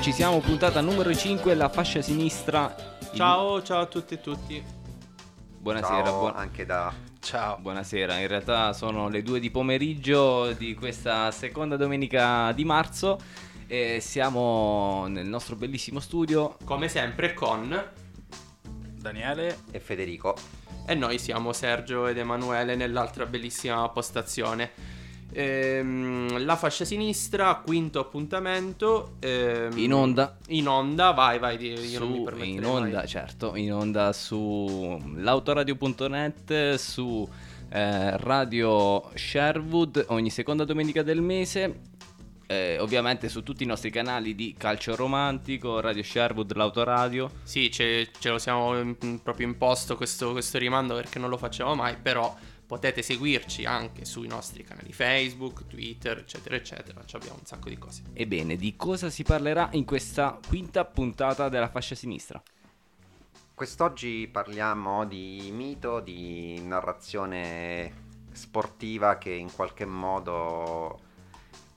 Ci siamo puntata numero 5, la fascia sinistra. Ciao, ciao a tutti e tutti. Buonasera, Ciao, buon- anche da Ciao. buonasera. In realtà sono le 2 di pomeriggio di questa seconda domenica di marzo e siamo nel nostro bellissimo studio. Come sempre con Daniele. e Federico. e noi siamo Sergio ed Emanuele nell'altra bellissima postazione. Ehm, la fascia sinistra, quinto appuntamento. ehm, In onda. In onda, vai, vai, io non mi Su, permetterei in onda, mai. certo, in onda su l'autoradio.net, su eh, Radio Sherwood ogni seconda domenica del mese. eh, ovviamente su tutti i nostri canali di Calcio Romantico, Radio Sherwood, l'autoradio. Sì, ce, ce lo siamo mm, proprio imposto questo, questo rimando perché non lo facciamo mai, però potete seguirci anche sui nostri canali Facebook, Twitter, eccetera, eccetera. Ci abbiamo un sacco di cose. Ebbene, di cosa si parlerà in questa quinta puntata della fascia sinistra? Quest'oggi parliamo di mito, di narrazione sportiva che in qualche modo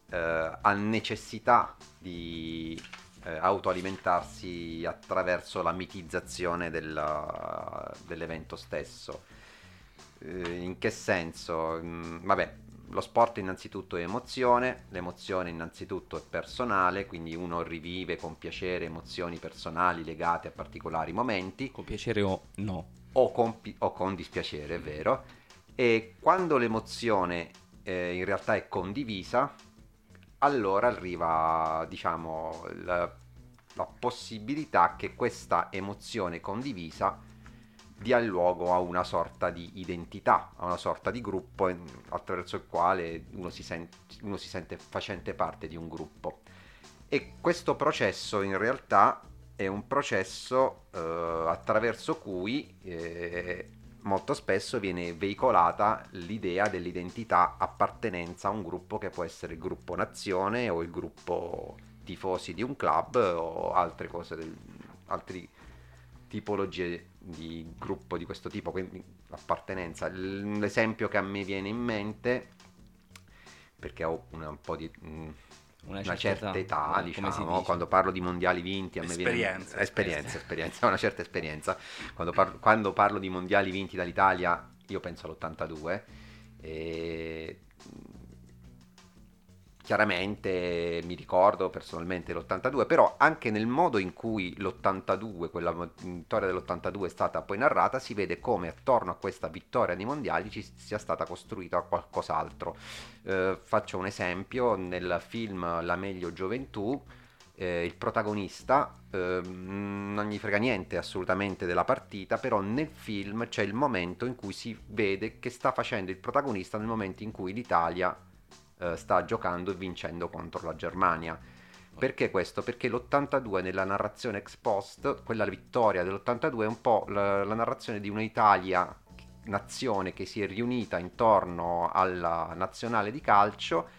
eh, ha necessità di eh, autoalimentarsi attraverso la mitizzazione della- dell'evento stesso. Eh, in che senso? Mm, vabbè, lo sport innanzitutto è emozione, l'emozione innanzitutto è personale, quindi uno rivive con piacere emozioni personali legate a particolari momenti Con piacere o no? o con, pi- o con dispiacere, è vero. E quando l'emozione eh, in realtà è condivisa, allora arriva, diciamo, la, la possibilità che questa emozione condivisa dia luogo a una sorta di identità, a una sorta di gruppo attraverso il quale uno si, sen- uno si sente facente parte di un gruppo. E questo processo in realtà è un processo eh, attraverso cui eh, molto spesso viene veicolata l'idea dell'identità appartenenza a un gruppo che può essere il gruppo nazione o il gruppo tifosi di un club o altre cose del, altre tipologie di gruppo di questo tipo quindi appartenenza L- l'esempio che a me viene in mente perché ho una, un po' di mm, Una una certa certa età, età, diciamo, quando parlo di mondiali vinti a me viene Esperienza. esperienza, esperienza, una certa esperienza. Quando parlo, quando parlo di mondiali vinti dall'Italia, io penso all'82 e chiaramente mi ricordo personalmente l'82, però anche nel modo in cui l'82, quella vittoria dell'82 è stata poi narrata, si vede come attorno a questa vittoria dei mondiali ci sia stata costruita qualcos'altro. Eh, faccio un esempio, nel film La meglio gioventù, eh, il protagonista eh, non gli frega niente assolutamente della partita, però nel film c'è il momento in cui si vede che sta facendo il protagonista nel momento in cui l'Italia eh, sta giocando e vincendo contro la Germania. Perché questo? Perché l'82 nella narrazione ex post, quella vittoria dell'82 è un po' la, la narrazione di un'Italia nazione che si è riunita intorno alla nazionale di calcio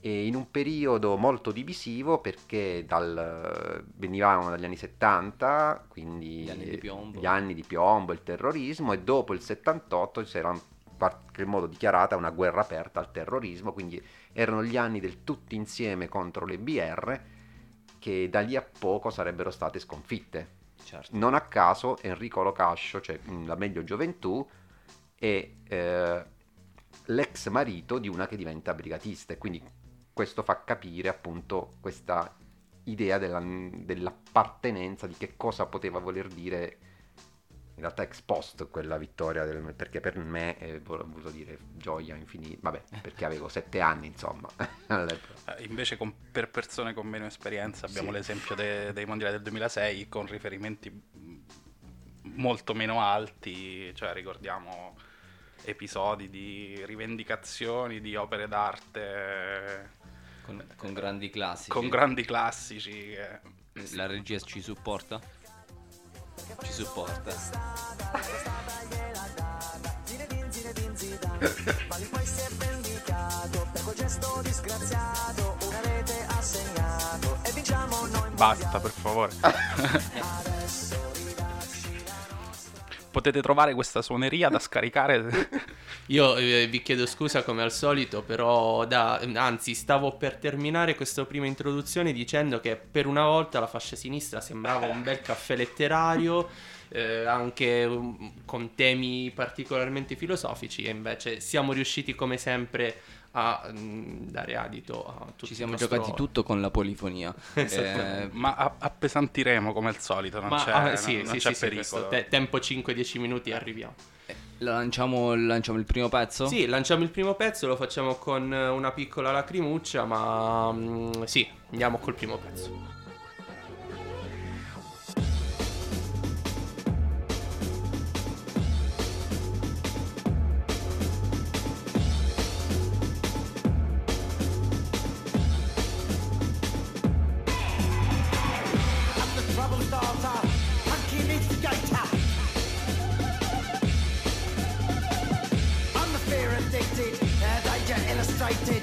e in un periodo molto divisivo perché dal, venivamo dagli anni 70, quindi Gli anni di piombo. gli anni di piombo, il terrorismo e dopo il 78 si era in qualche modo dichiarata una guerra aperta al terrorismo, quindi erano gli anni del tutti insieme contro le BR che da lì a poco sarebbero state sconfitte. Certo. Non a caso Enrico Locascio, cioè la meglio gioventù, è eh, l'ex marito di una che diventa brigatista e quindi questo fa capire appunto questa idea della- dell'appartenenza, di che cosa poteva voler dire in realtà ex post quella vittoria, del- perché per me eh, vol- voluto dire gioia infinita, vabbè, perché avevo sette anni insomma. all'epoca. Eh, invece con- per persone con meno esperienza abbiamo Sì. l'esempio de- dei mondiali del 2006 con riferimenti mh, molto meno alti, cioè ricordiamo episodi di rivendicazioni di opere d'arte Con, con grandi classici. con grandi classici. che- La regia ci supporta? Ci supporta. Basta, per favore. Potete trovare questa suoneria da scaricare Io eh, vi chiedo scusa come al solito, però da, anzi stavo per terminare questa prima introduzione dicendo che per una volta la fascia sinistra sembrava un bel caffè letterario, eh, anche um, con temi particolarmente filosofici e invece siamo riusciti come sempre a mm, dare adito a tutto Ci siamo nostro- giocati tutto con la polifonia. Eh, Ma a- appesantiremo come al solito, non Ma c'è, ah, sì, non sì, c'è sì, pericolo. te- tempo 5-10 minuti e arriviamo. Lanciamo, lanciamo il primo pezzo? Sì, lanciamo il primo pezzo, lo facciamo con una piccola lacrimuccia, ma mm, sì, andiamo col primo pezzo. it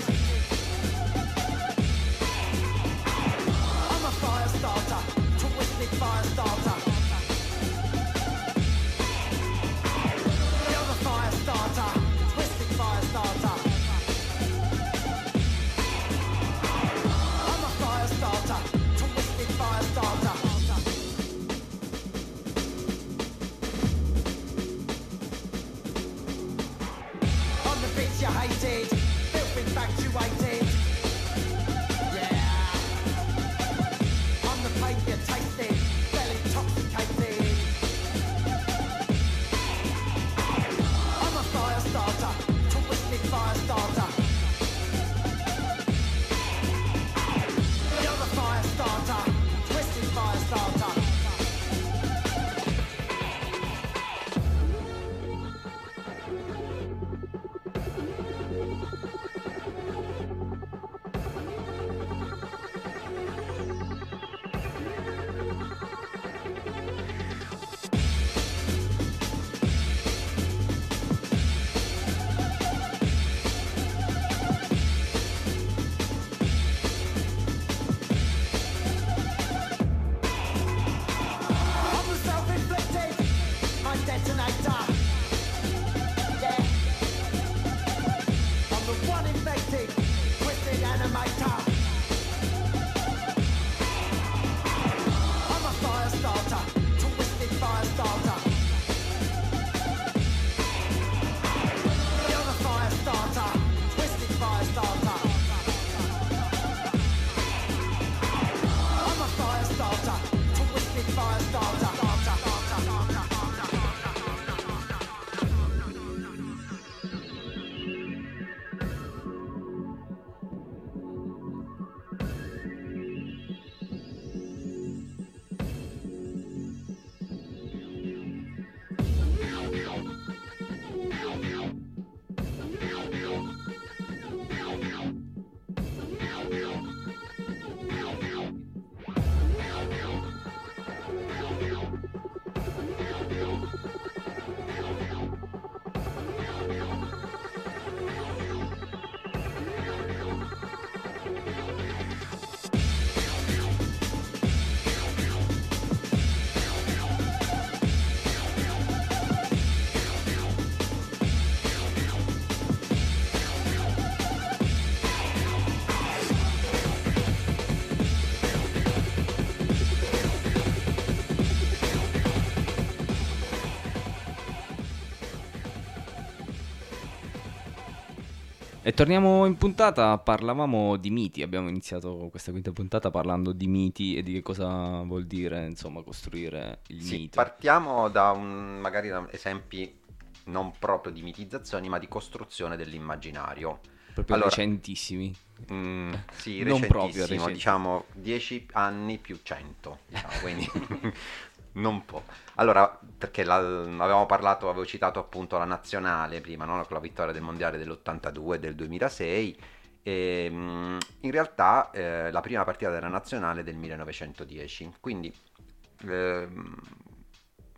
torniamo in puntata, parlavamo di miti, abbiamo iniziato questa quinta puntata parlando di miti e di che cosa vuol dire, insomma, costruire il Sì, mito. partiamo da un, magari da esempi non proprio di mitizzazioni, ma di costruzione dell'immaginario. Proprio allora- recentissimi. Mm, sì, Non proprio recenti. diciamo 10 anni più 100, diciamo, quindi non può. Allora, perché la- avevamo parlato, avevo citato appunto la nazionale prima, no? con la vittoria del mondiale dell'82 e del 2006. E, mm, in realtà eh, la prima partita della nazionale è del 1910, quindi ehm,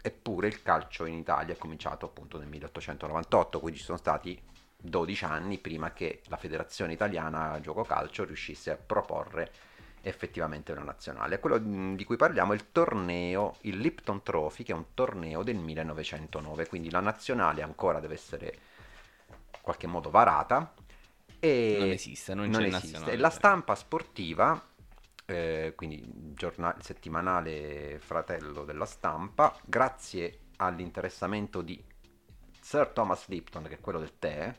eppure il calcio in Italia è cominciato appunto nel 1898, quindi ci sono stati 12 anni prima che la Federazione Italiana Gioco Calcio riuscisse a proporre effettivamente una nazionale. Quello mh, di cui parliamo è il torneo, il Lipton Trophy, che è un torneo del 1909, quindi la nazionale ancora deve essere in qualche modo varata. E Non esiste, non, non c'è esiste. la stampa sportiva, eh, quindi il giornale settimanale fratello della stampa, grazie all'interessamento di Sir Thomas Lipton, che è quello del tè,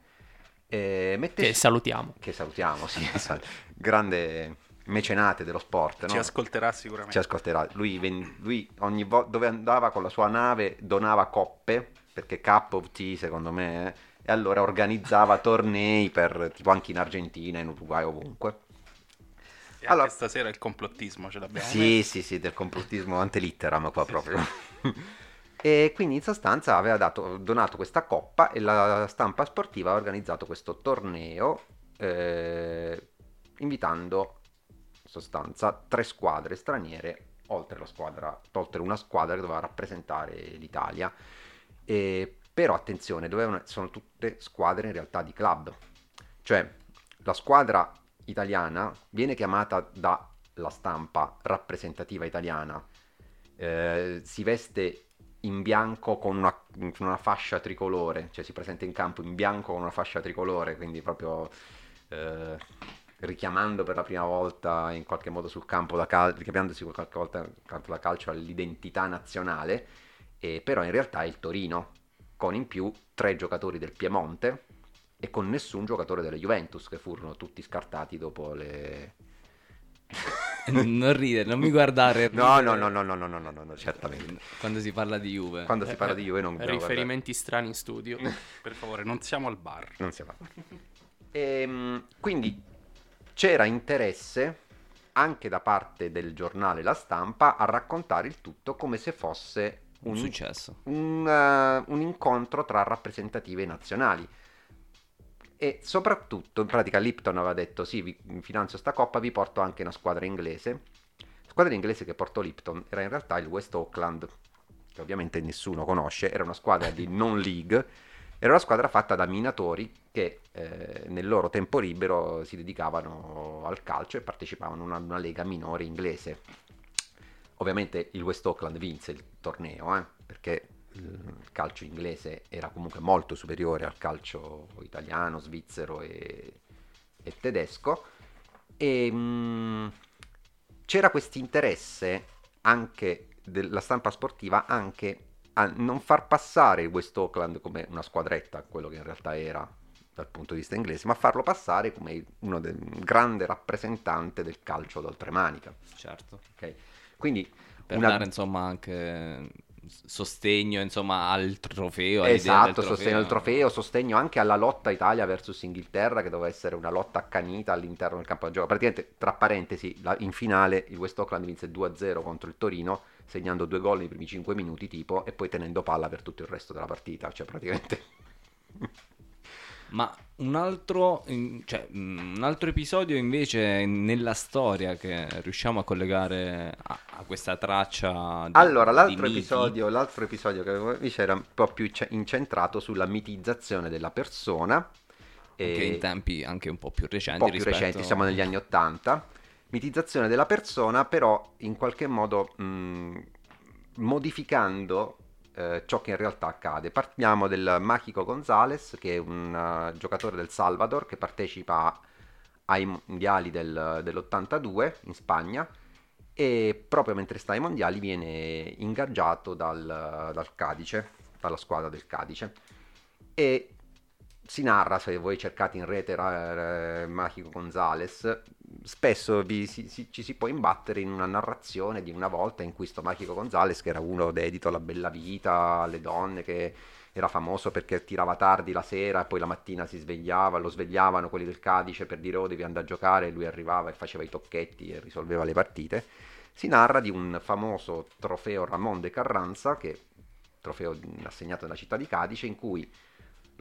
eh, mette Che salutiamo. che salutiamo, sì, sa- grande mecenate dello sport, Ci no? ascolterà sicuramente. ci ascolterà. Lui, ven- lui ogni volta dove andava con la sua nave donava coppe, perché Cup of Tea secondo me, eh, e allora organizzava tornei per tipo anche in Argentina, in Uruguay, ovunque. E allora- anche stasera il complottismo ce l'abbiamo. Sì, sì, sì, del complottismo antelitteram qua proprio. e quindi in sostanza aveva dato- donato questa coppa e la stampa sportiva ha organizzato questo torneo eh, invitando in sostanza tre squadre straniere oltre, la squadra, oltre una squadra che doveva rappresentare l'Italia. E, però attenzione, dovevano, sono tutte squadre in realtà di club. Cioè la squadra italiana viene chiamata dalla stampa rappresentativa italiana, eh, si veste in bianco con una, con una fascia tricolore, cioè si presenta in campo in bianco con una fascia tricolore, quindi proprio eh, richiamando per la prima volta in qualche modo sul campo da calcio, richiamandosi qualche volta sul campo da calcio all'identità nazionale, e però in realtà è il Torino, con in più tre giocatori del Piemonte e con nessun giocatore della Juventus, che furono tutti scartati dopo le... non ridere, non mi guardare. No, no, no, no, no, no, no, no, no, certamente. Quando si parla di Juve. Quando si parla di Juve non Riferimenti strani in studio. Per favore, non siamo al bar. guardare- Non si parla. Ehm, quindi c'era interesse anche da parte del giornale La Stampa a raccontare il tutto come se fosse un un, successo. un, eh, un incontro tra rappresentative nazionali. E soprattutto, in pratica, Lipton aveva detto: Sì, vi finanzio sta coppa, vi porto anche una squadra inglese. La squadra inglese che portò Lipton era in realtà il West Auckland, che ovviamente nessuno conosce, era una squadra di non league, era una squadra fatta da minatori che eh, nel loro tempo libero si dedicavano al calcio e partecipavano a una, una lega minore inglese. Ovviamente il West Auckland vinse il torneo, eh, perché il calcio inglese era comunque molto superiore al calcio italiano, svizzero e, e tedesco. E mh, c'era questo interesse anche della stampa sportiva anche a non far passare il West Auckland come una squadretta, quello che in realtà era dal punto di vista inglese, ma farlo passare come uno del un grande rappresentante del calcio d'oltremanica. Certo. ok? Quindi Per una- dare insomma anche sostegno insomma al trofeo. Esatto, del sostegno al trofeo, sostegno anche alla lotta Italia versus Inghilterra, che doveva essere una lotta accanita all'interno del campo da gioco. Praticamente, tra parentesi, la- in finale il West Auckland vinse 2-0 contro il Torino, segnando due gol nei primi 5 minuti tipo, e poi tenendo palla per tutto il resto della partita. Cioè, praticamente... Ma un altro, cioè, un altro episodio invece nella storia che riusciamo a collegare a, a questa traccia di, Allora, di l'altro miti. episodio, l'altro episodio che avevo visto era un po' più ce- incentrato sulla mitizzazione della persona. che in tempi anche un po' più un recenti po' più recenti, siamo negli anni 80. Mitizzazione della persona, però in qualche modo mh, modificando eh, ciò che in realtà accade. Partiamo del Mágico González, che è un eh, giocatore del Salvador che partecipa ai mondiali del- dell'82 in Spagna e proprio mentre sta ai mondiali viene ingaggiato dal, dal Cadice, dalla squadra del Cadice e si narra, se voi cercate in rete eh, Mágico González, spesso vi- si- si- ci si può imbattere in una narrazione di una volta in cui sto Mágico González, che era uno dedito alla bella vita, alle donne, che era famoso perché tirava tardi la sera e poi la mattina si svegliava, lo svegliavano quelli del Cadice per dire oh devi andare a giocare, e lui arrivava e faceva i tocchetti e risolveva le partite. Si narra di un famoso trofeo Ramon de Carranza, che trofeo assegnato dalla città di Cadice, in cui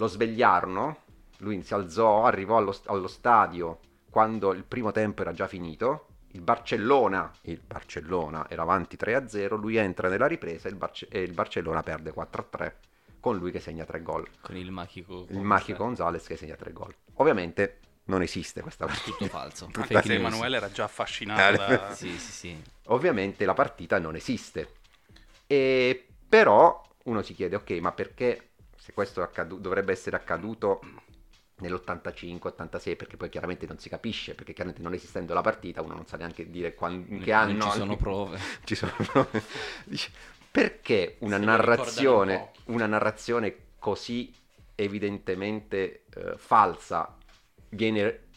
lo svegliarono, lui si alzò, arrivò allo, allo stadio quando il primo tempo era già finito, il Barcellona, il Barcellona era avanti 3-0, lui entra nella ripresa e il, Barce- e il Barcellona perde 4-3 con lui che segna 3 gol. con il magico Il Magico Gonzalez che segna 3 gol. Ovviamente non esiste questa partita. tutto falso Tutta fake Se news. Emanuele era già affascinato da... sì sì sì Ovviamente la partita non esiste. E però uno si chiede, ok, ma perché se questo accadu- dovrebbe essere accaduto nell'85-86 perché poi chiaramente non si capisce perché chiaramente non esistendo la partita uno non sa neanche dire in che anno ci sono prove. ci sono prove. Perché una narrazione un una narrazione così evidentemente eh, falsa viene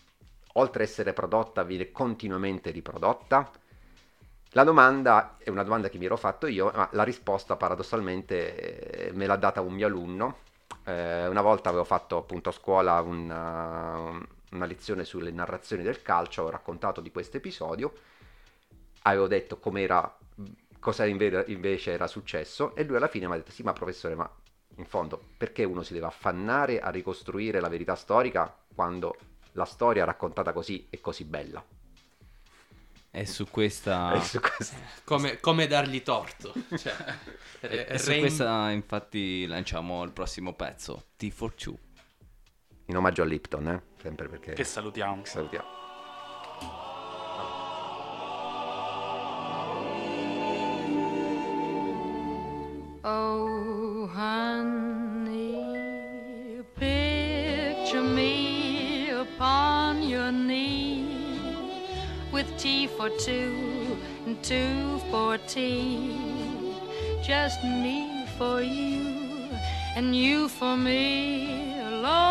oltre a essere prodotta viene continuamente riprodotta la domanda è una domanda che mi ero fatto io, ma la risposta paradossalmente eh, me l'ha data un mio alunno. Eh, una volta avevo fatto appunto a scuola una, una lezione sulle narrazioni del calcio, ho raccontato di questo episodio, avevo detto com'era, cosa inve- invece era successo e lui alla fine mi ha detto sì ma professore ma in fondo perché uno si deve affannare a ricostruire la verità storica quando la storia raccontata così è così bella? E su questa... E su questo- Come, come dargli torto. Cioè, E re- su questa infatti lanciamo il prossimo pezzo, T for Two. in omaggio a Lipton, eh? sempre perché Che salutiamo. salutiamo. Oh, honey, tea for two and two for tea. Just me for you and you for me alone.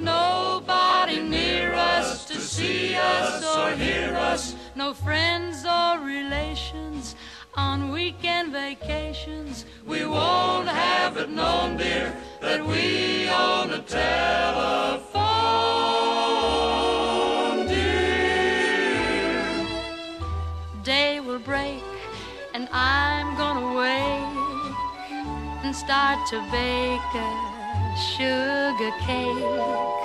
Nobody near us to see us or hear us. No friends or relations on weekend vacations. We won't have it known, dear, that we own a telephone, start to bake a sugar cake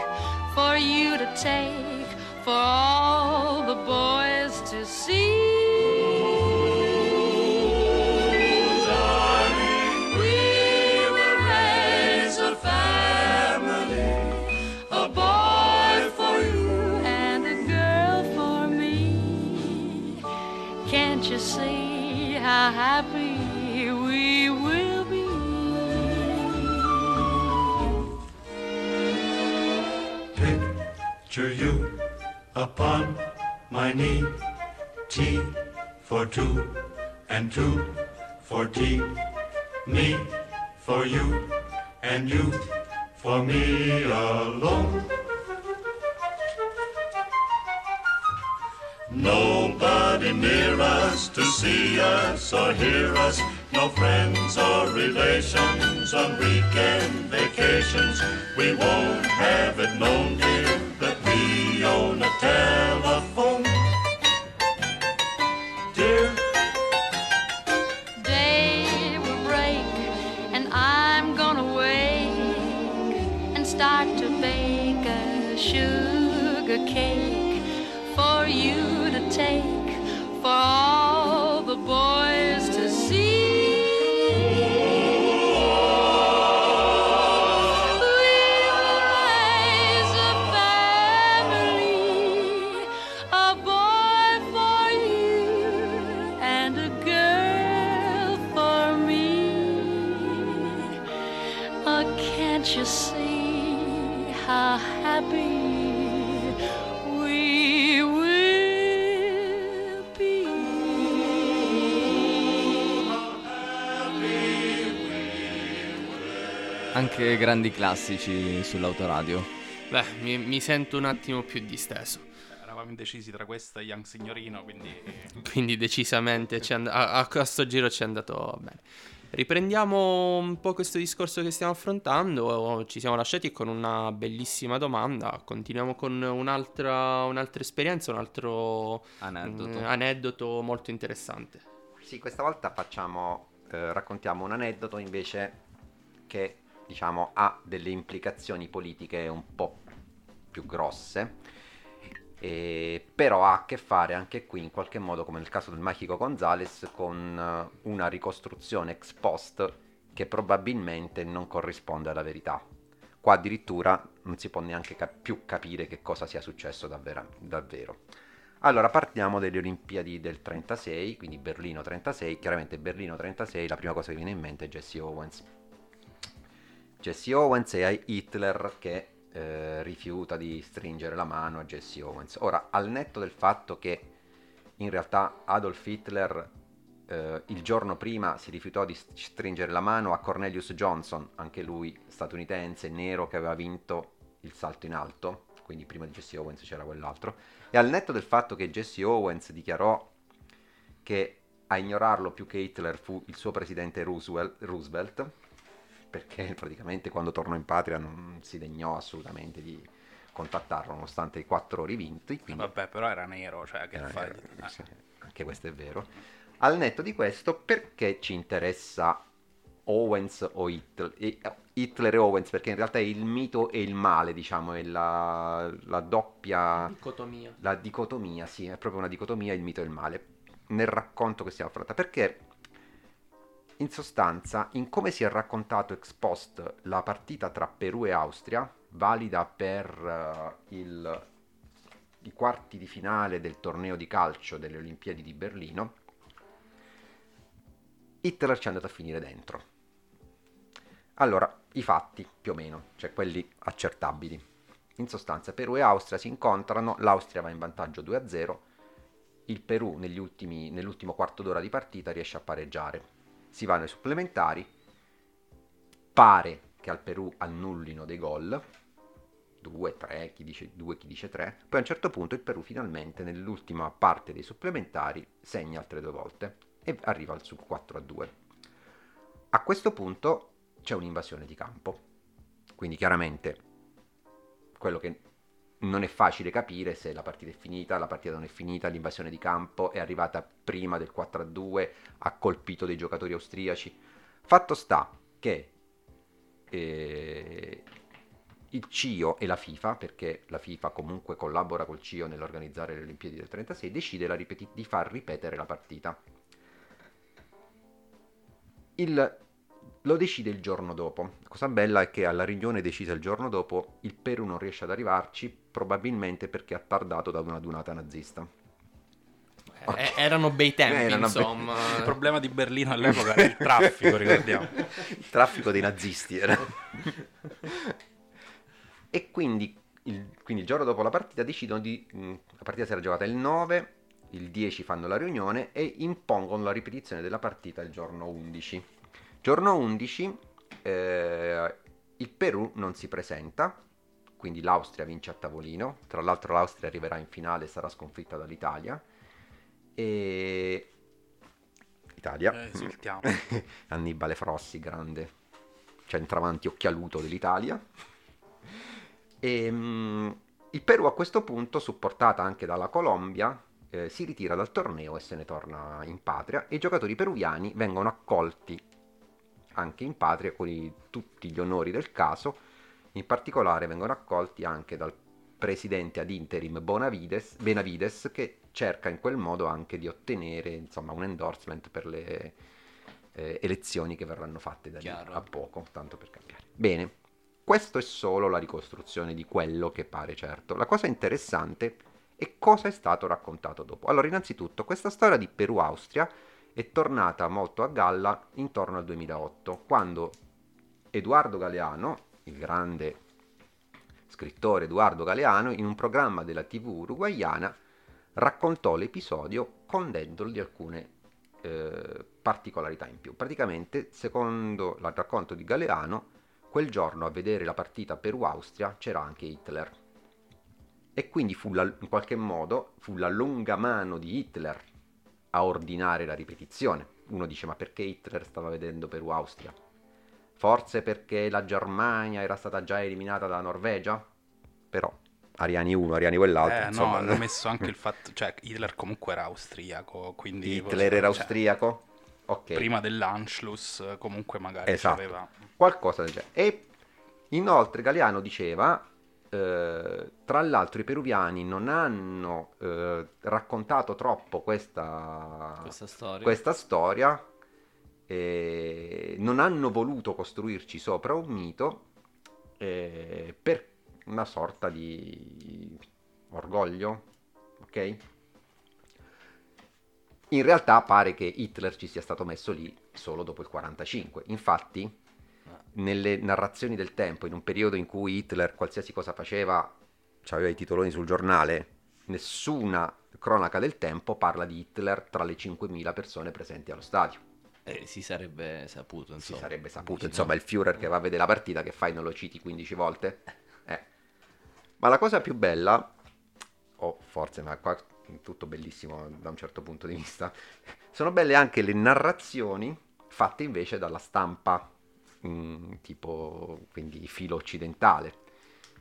for you to take for all the boys to see. Darling, Picture you upon my knee. T for two and two for tea. Me for you and you for me alone. Nobody near us to see us or hear us. No friends or relations on weekend vacations. We won't have it known, dear, telephone. Dear, Day will break and I'm gonna wake and start to bake a sugar cake for you to take for all the boys Anche grandi classici sull'autoradio. Beh, mi, mi sento un attimo più disteso. Eravamo indecisi tra questa e Young Signorino, quindi Quindi decisamente and- a, a questo giro ci è andato bene. Riprendiamo un po' questo discorso che stiamo affrontando. Ci siamo lasciati con una bellissima domanda. Continuiamo con un'altra, un'altra esperienza, un altro Aneddoto. mm, aneddoto molto interessante. Sì, questa volta facciamo, eh, raccontiamo un aneddoto invece che diciamo ha delle implicazioni politiche un po' più grosse, e, però ha a che fare anche qui in qualche modo, come nel caso del Magico Gonzales, con eh, una ricostruzione ex post che probabilmente non corrisponde alla verità. Qua addirittura non si può neanche cap- più capire che cosa sia successo davvero. davvero. Allora, partiamo dalle Olimpiadi del 36, quindi Berlino 36. Chiaramente Berlino 36, la prima cosa che viene in mente è Jesse Owens. Jesse Owens e a Hitler che eh, rifiuta di stringere la mano a Jesse Owens. Ora, al netto del fatto che in realtà Adolf Hitler eh, il giorno prima si rifiutò di stringere la mano a Cornelius Johnson, anche lui statunitense, nero, che aveva vinto il salto in alto, quindi prima di Jesse Owens c'era quell'altro, e al netto del fatto che Jesse Owens dichiarò che a ignorarlo più che Hitler fu il suo presidente Roosevelt, Roosevelt perché praticamente quando tornò in patria non si degnò assolutamente di contattarlo nonostante i quattro rivinti. Quindi Vabbè, però era nero, cioè che era fai? nero, Ah. sì, anche questo è vero. Al netto di questo, perché ci interessa Owens o Hitler? E- Hitler e Owens, perché in realtà è il mito e il male, diciamo, è la, la doppia Dicotomia. la dicotomia, sì, è proprio una dicotomia il mito e il male nel racconto che stiamo affrontando. Perché in sostanza, in come si è raccontato ex post la partita tra Perù e Austria, valida per eh, il- i quarti di finale del torneo di calcio delle Olimpiadi di Berlino, Hitler ci è andato a finire dentro. Allora, i fatti, più o meno, cioè quelli accertabili. In sostanza, Perù e Austria si incontrano, l'Austria va in vantaggio 2-0, il Perù ultimi- nell'ultimo quarto d'ora di partita riesce a pareggiare. Si vanno ai supplementari, pare che al Perù annullino dei gol, 2, 3, chi dice 2, chi dice 3, poi a un certo punto il Perù finalmente nell'ultima parte dei supplementari segna altre due volte e arriva al sul 4-2. A questo punto c'è un'invasione di campo, quindi chiaramente quello che non è facile capire se la partita è finita, la partita non è finita, l'invasione di campo è arrivata prima del 4-2, ha colpito dei giocatori austriaci. Fatto sta che eh, il CIO e la FIFA, perché la FIFA comunque collabora col CIO nell'organizzare le Olimpiadi del 36, decide ripeti- di far ripetere la partita. Il- lo decide il giorno dopo. La cosa bella è che alla riunione decisa il giorno dopo il Perù non riesce ad arrivarci, probabilmente perché ha tardato da una dunata nazista. Eh, erano bei tempi, Eh, erano insomma. Il problema di Berlino all'epoca era il traffico, ricordiamo. il traffico dei nazisti era. e quindi il, quindi il giorno dopo la partita decidono di... mh, la partita si era giocata il 9, il 10 fanno la riunione e impongono la ripetizione della partita il giorno 11. Giorno 11 eh, il Perù non si presenta, quindi l'Austria vince a tavolino, tra l'altro l'Austria arriverà in finale e sarà sconfitta dall'Italia. E... Italia. Eh, esultiamo. Annibale Frossi, grande centravanti occhialuto dell'Italia. E, mm, il Perù a questo punto, supportata anche dalla Colombia, eh, si ritira dal torneo e se ne torna in patria e i giocatori peruviani vengono accolti anche in patria con i- tutti gli onori del caso. In particolare vengono accolti anche dal presidente ad interim Bonavides, Benavides che cerca in quel modo anche di ottenere insomma, un endorsement per le eh, elezioni che verranno fatte da lì a poco, tanto per cambiare. Bene, questo è solo la ricostruzione di quello che pare certo. La cosa interessante è cosa è stato raccontato dopo. Allora, innanzitutto, questa storia di Perù-Austria è tornata molto a galla intorno al 2008, quando Edoardo Galeano, il grande scrittore Edoardo Galeano, in un programma della TV uruguayana, raccontò l'episodio condendolo di alcune eh, particolarità in più. Praticamente, secondo il racconto di Galeano, quel giorno a vedere la partita Perù-Austria c'era anche Hitler. E quindi fu la- in qualche modo fu la lunga mano di Hitler a ordinare la ripetizione. Uno dice ma perché Hitler stava vedendo Perù-Austria? Forse perché la Germania era stata già eliminata dalla Norvegia? Però Ariani uno, Ariani quell'altro. Eh, insomma, no, hanno messo anche il fatto, cioè Hitler comunque era austriaco, quindi... Hitler era cioè, austriaco? Ok. Prima dell'Anschluss comunque magari Esatto. aveva... qualcosa del genere. E inoltre Galeano diceva, eh, tra l'altro i peruviani non hanno eh, raccontato troppo questa, Questa storia. questa storia, non hanno voluto costruirci sopra un mito eh, per una sorta di orgoglio, ok? In realtà pare che Hitler ci sia stato messo lì solo dopo il 45. Infatti, nelle narrazioni del tempo, in un periodo in cui Hitler qualsiasi cosa faceva, aveva i titoloni sul giornale, nessuna cronaca del tempo parla di Hitler tra le 5.000 persone presenti allo stadio. Eh, si sarebbe saputo, Si insomma. sarebbe saputo, insomma, il Führer che va a vedere la partita, che fai, non lo citi 15 volte? Eh. Ma la cosa più bella, o forse, ma qua è tutto bellissimo da un certo punto di vista, sono belle anche le narrazioni fatte invece dalla stampa, mm, tipo, quindi filo occidentale,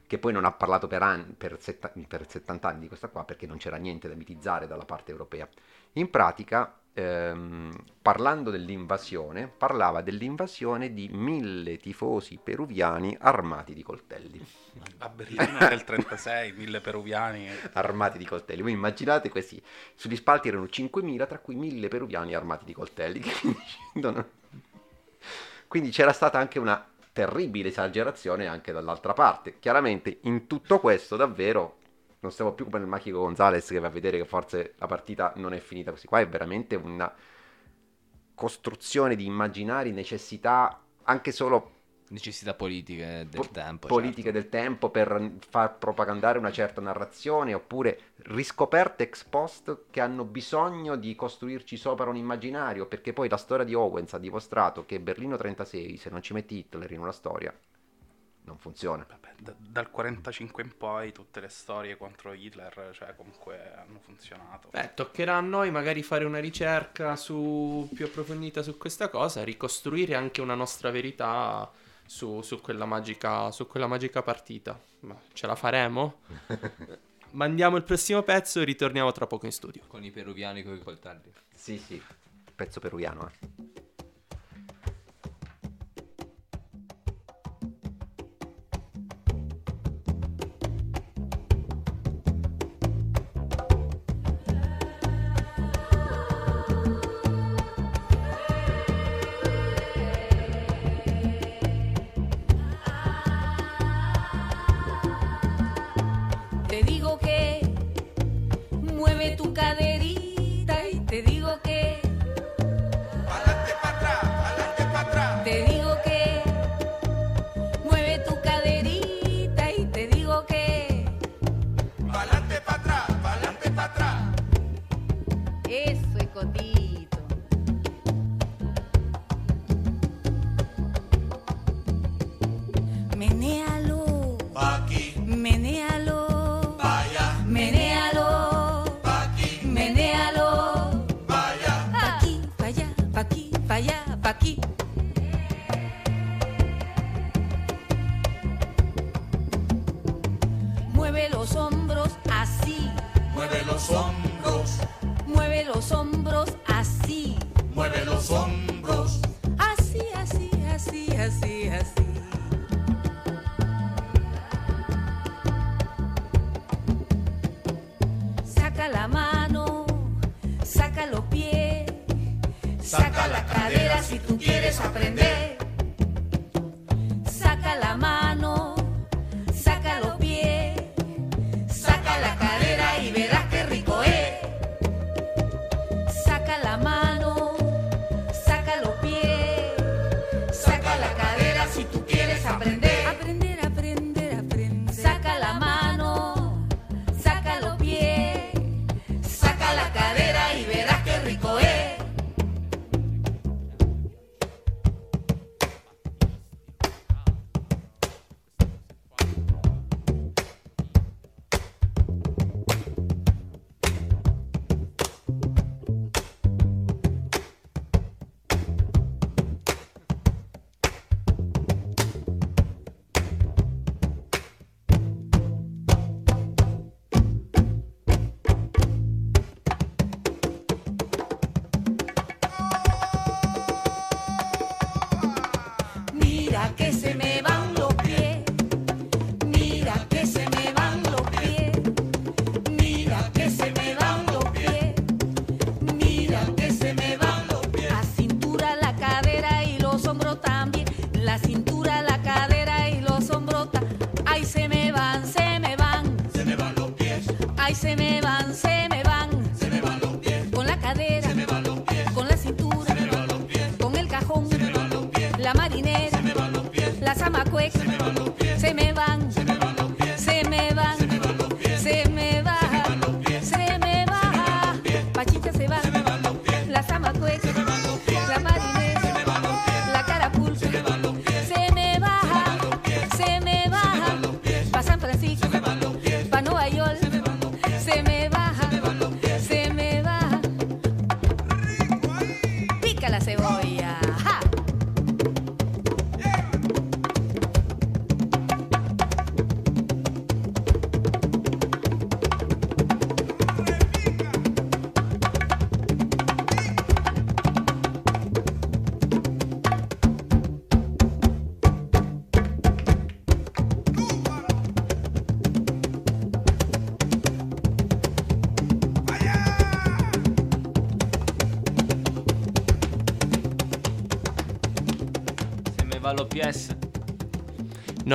che poi non ha parlato per, anni, per, setta- per 70 anni di questa qua perché non c'era niente da mitizzare dalla parte europea. In pratica, ehm, parlando dell'invasione, parlava dell'invasione di mille tifosi peruviani armati di coltelli. A Berlino nel 36, mille peruviani. Armati di coltelli. Voi immaginate questi, sugli spalti erano 5.000, tra cui 1.000 peruviani armati di coltelli. Quindi, non- Quindi c'era stata anche una terribile esagerazione anche dall'altra parte. Chiaramente in tutto questo davvero non stiamo più come il Machico Gonzalez che va a vedere che forse la partita non è finita così. Qua è veramente una costruzione di immaginari, necessità anche solo Necessità politiche del po- tempo. politiche certo. del tempo per far propagandare una certa narrazione oppure riscoperte ex post che hanno bisogno di costruirci sopra un immaginario perché poi la storia di Owens ha dimostrato che Berlino 36 se non ci metti Hitler in una storia non funziona Vabbè, da- dal 45 in poi tutte le storie contro Hitler, cioè comunque hanno funzionato. Beh, toccherà a noi magari fare una ricerca su- più approfondita su questa cosa, ricostruire anche una nostra verità su, su quella, magica, su quella magica partita. Ma ce la faremo? Mandiamo il prossimo pezzo e ritorniamo tra poco in studio. Con i peruviani con i coltelli. sì sì pezzo peruviano eh. Te digo que mueve tu caderita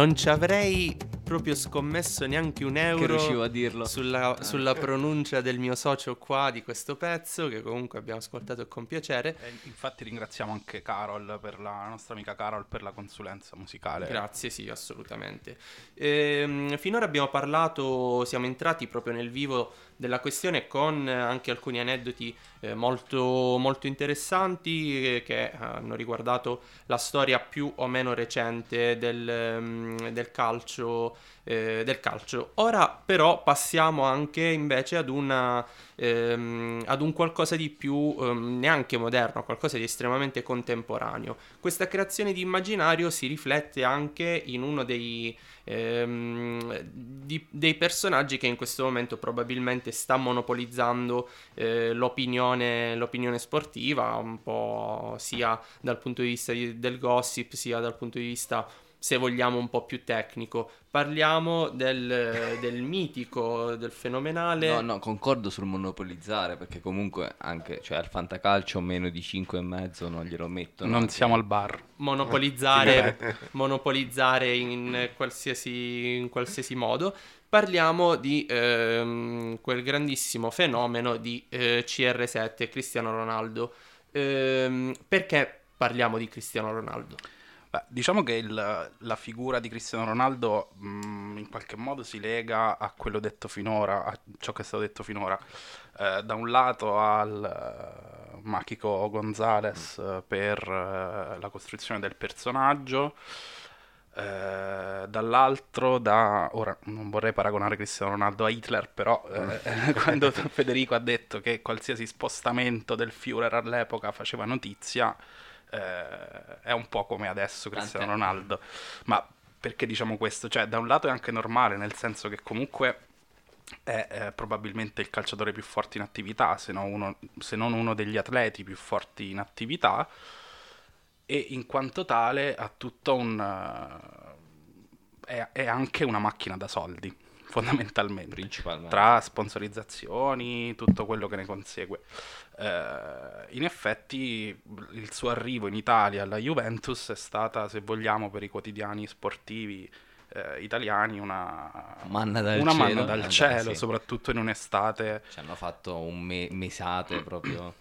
Non ci avrei proprio scommesso neanche un euro che riuscivo a dirlo. sulla, sulla pronuncia del mio socio qua di questo pezzo, che comunque abbiamo ascoltato con piacere. E infatti ringraziamo anche Carol per la, la nostra amica Carol per la consulenza musicale. Grazie, sì, assolutamente. Ehm, finora abbiamo parlato, siamo entrati proprio nel vivo della questione con eh, anche alcuni aneddoti eh, molto, molto interessanti eh, che hanno riguardato la storia più o meno recente del, ehm, del calcio. Eh, del calcio. Ora però passiamo anche invece ad una ehm, ad un qualcosa di più ehm, neanche moderno, qualcosa di estremamente contemporaneo. Questa creazione di immaginario si riflette anche in uno dei, ehm, di- dei personaggi che in questo momento probabilmente sta monopolizzando eh, l'opinione, l'opinione sportiva, un po' sia dal punto di vista di- del gossip, sia dal punto di vista se vogliamo un po' più tecnico. Parliamo del, del mitico, del fenomenale. No, no, concordo sul monopolizzare perché comunque anche cioè, al fantacalcio meno di 5 e mezzo non glielo mettono. Non anche- siamo al bar. monopolizzare, monopolizzare in qualsiasi, in qualsiasi modo. Parliamo di ehm, quel grandissimo fenomeno di eh, CR7, Cristiano Ronaldo. Ehm, perché parliamo di Cristiano Ronaldo? Beh, diciamo che il- la figura di Cristiano Ronaldo mh, in qualche modo si lega a quello detto finora, a ciò che è stato detto finora. Eh, da un lato al eh, Machico Gonzalez eh, per eh, la costruzione del personaggio, eh, dall'altro da... Ora non vorrei paragonare Cristiano Ronaldo a Hitler, però eh, quando Federico ha detto che qualsiasi spostamento del Führer all'epoca faceva notizia, eh, è un po' come adesso Cristiano Tant'è. Ronaldo. Ma perché diciamo questo? Cioè, da un lato è anche normale, nel senso che comunque è eh, probabilmente il calciatore più forte in attività, se, no uno- se non uno degli atleti più forti in attività, e in quanto tale ha tutto un... eh, è, è anche una macchina da soldi, fondamentalmente Principalmente. tra sponsorizzazioni, tutto quello che ne consegue. Eh, in effetti il suo arrivo in Italia alla Juventus è stata, se vogliamo, per i quotidiani sportivi eh, italiani una Manna dal una cielo. manna dal cielo, sì. soprattutto in un'estate, Ci hanno fatto un me- mesate proprio.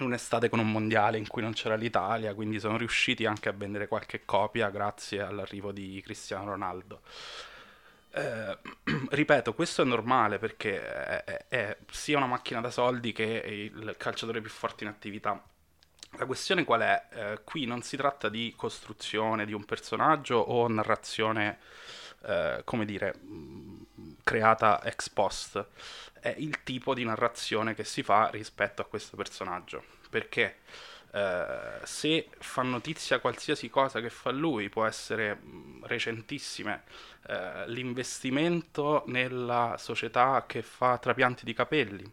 un'estate con un mondiale in cui non c'era l'Italia, quindi sono riusciti anche a vendere qualche copia grazie all'arrivo di Cristiano Ronaldo. Eh, ripeto, questo è normale perché è, è- sia una macchina da soldi che il calciatore più forte in attività. La questione qual è? Eh, qui non si tratta di costruzione di un personaggio o narrazione, eh, come dire, mh, creata ex post. È il tipo di narrazione che si fa rispetto a questo personaggio. Perché eh, se fa notizia qualsiasi cosa che fa lui, può essere mh, recentissime, eh, l'investimento nella società che fa trapianti di capelli